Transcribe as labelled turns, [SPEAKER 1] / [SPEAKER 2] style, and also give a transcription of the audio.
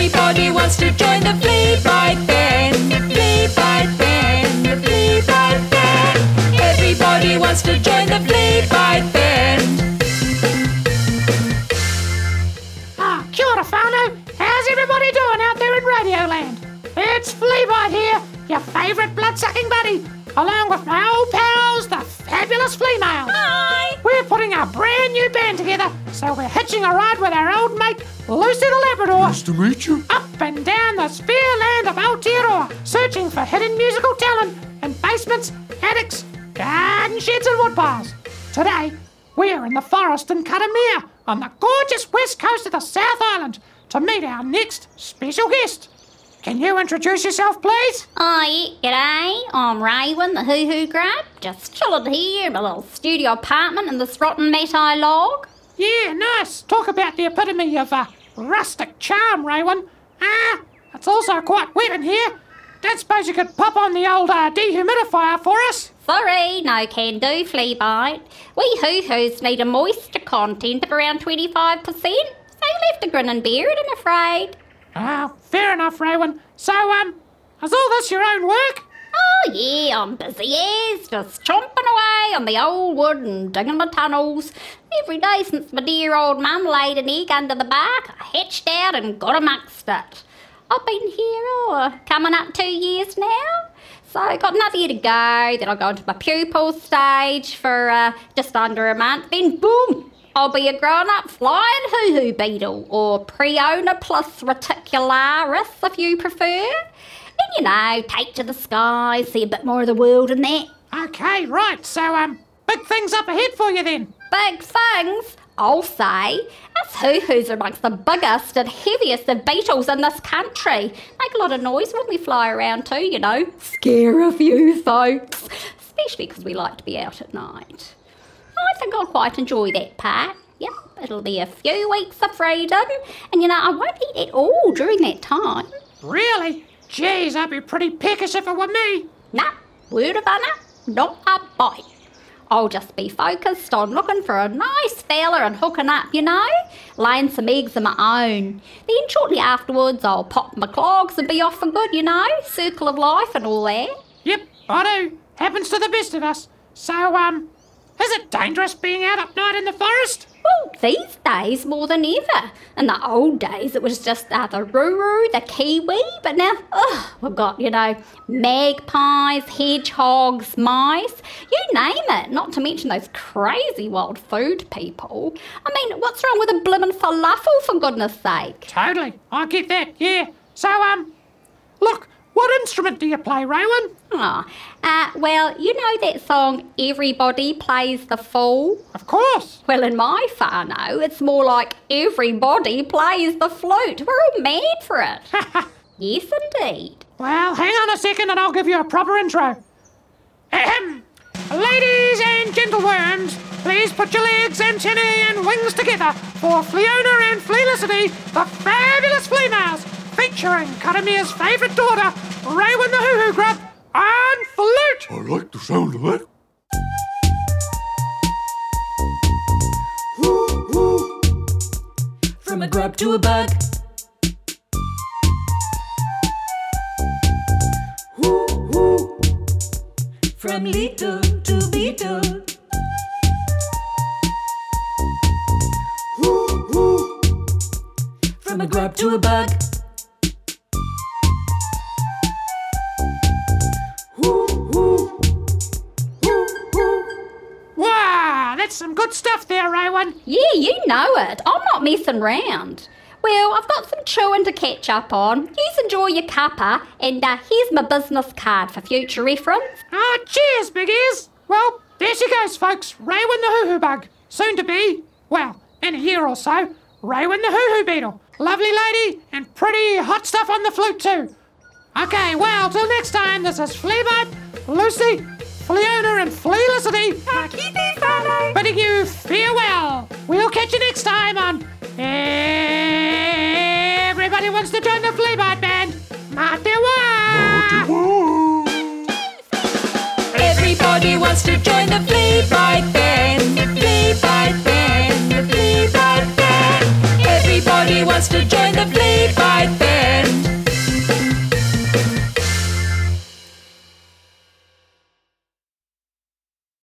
[SPEAKER 1] Everybody wants to join the flea bite band. Flea bite band. The flea bite band. Everybody wants to join the flea bite band.
[SPEAKER 2] Ah, kia ora whānau. How's everybody doing out there in Radioland? It's Fleabite here, your favourite blood-sucking buddy, along with my old pals, the fabulous Flea Mail.
[SPEAKER 1] Hi.
[SPEAKER 2] We're putting a brand new band together, so we're hitching a ride with our old mate, Lucy the Labrador,
[SPEAKER 3] Nice to meet you.
[SPEAKER 2] up and down the sphere land of Aotearoa, searching for hidden musical talent in basements, attics, garden sheds and woodpiles. Today, we're in the forest in Karamea, on the gorgeous west coast of the South Island, to meet our next special guest. Can you introduce yourself, please?
[SPEAKER 4] Oh, yeah, g'day. I'm Raywin, the Huhu Grub. Just chilling here in my little studio apartment in this rotten Matai log.
[SPEAKER 2] Yeah, nice. Talk about the epitome of uh, rustic charm, Raywin. Ah, it's also quite wet in here. Don't suppose you could pop on the old uh, dehumidifier for us?
[SPEAKER 4] Sorry, no can do, flea bite. We Huhus need a moisture content of around 25%, so you left a grin and bear it, I'm afraid.
[SPEAKER 2] Ah, fair enough, Raywin. So, um, is all this your own work?
[SPEAKER 4] Oh, yeah, I'm busy as, just chomping away on the old wood and digging the tunnels. Every day since my dear old mum laid an egg under the bark, I hatched out and got amongst it. I've been here, oh, coming up two years now. So got another year to go, then I'll go into my pupil stage for uh, just under a month, then boom, I'll be a grown-up flying huhu beetle, or Prionoplus reticularis if you prefer. And you know, take to the sky, see a bit more of the world and that.
[SPEAKER 2] Okay, right. So, um, big things up ahead for you then.
[SPEAKER 4] Big things, I'll say. Us huhus are amongst the biggest and heaviest of beetles in this country. Make a lot of noise when we fly around too, you know. Scare a few folks. Especially because we like to be out at night. I think I'll quite enjoy that part. Yep, it'll be a few weeks of freedom. And you know, I won't eat at all during that time.
[SPEAKER 2] Really? Geez, I'd be pretty peckish if it were me.
[SPEAKER 4] Nah, word of honour, not a bite. I'll just be focused on looking for a nice fella and hooking up, you know, laying some eggs of my own. Then shortly afterwards, I'll pop my clogs and be off for good, you know, circle of life and all that.
[SPEAKER 2] Yep, I do. Happens to the best of us. So, um, is it dangerous being out at night in the forest?
[SPEAKER 4] Well, these days more than ever. In the old days, it was just uh, the ruru, the kiwi, but now, ugh, we've got, you know, magpies, hedgehogs, mice, you name it, not to mention those crazy wild food people. I mean, what's wrong with a blimmin' falafel, for goodness sake?
[SPEAKER 2] Totally. I get that, yeah. So, um, look, what instrument do you play, Rowan?
[SPEAKER 4] Oh, uh, well, you know that song, Everybody Plays the Fool?
[SPEAKER 2] Of course.
[SPEAKER 4] Well, in my whānau, it's more like everybody plays the flute. We're all mad for it. yes, indeed.
[SPEAKER 2] Well, hang on a second and I'll give you a proper intro. Ahem. Ladies and gentleworms, please put your legs, antennae, and wings together for Fleona and Felicity, the fabulous females, featuring Karamea's favourite daughter, Raywin the Huhu Grub, on flute.
[SPEAKER 3] I like the sound of that.
[SPEAKER 1] From a grub to a bug. Hoo hoo! From little to beetle. From a grub to a bug.
[SPEAKER 2] Some good stuff there, Raywin.
[SPEAKER 4] Yeah, you know it. I'm not messing round. Well, I've got some chewing to catch up on. You enjoy your cuppa, and uh, here's my business card for future reference.
[SPEAKER 2] Ah, cheers, big ears. Well, there she goes, folks. Raywin the Huhu Bug. Soon to be, well, in a year or so, Raywin the Huhu Beetle. Lovely lady and pretty hot stuff on the flute, too. Okay, well, till next time, this is Fleabite, Lucy, Fleona, and Felicity. Bidding
[SPEAKER 1] Everybody wants to join the flea bite band. Flea bite band. The flea bite band. Everybody wants to join the flea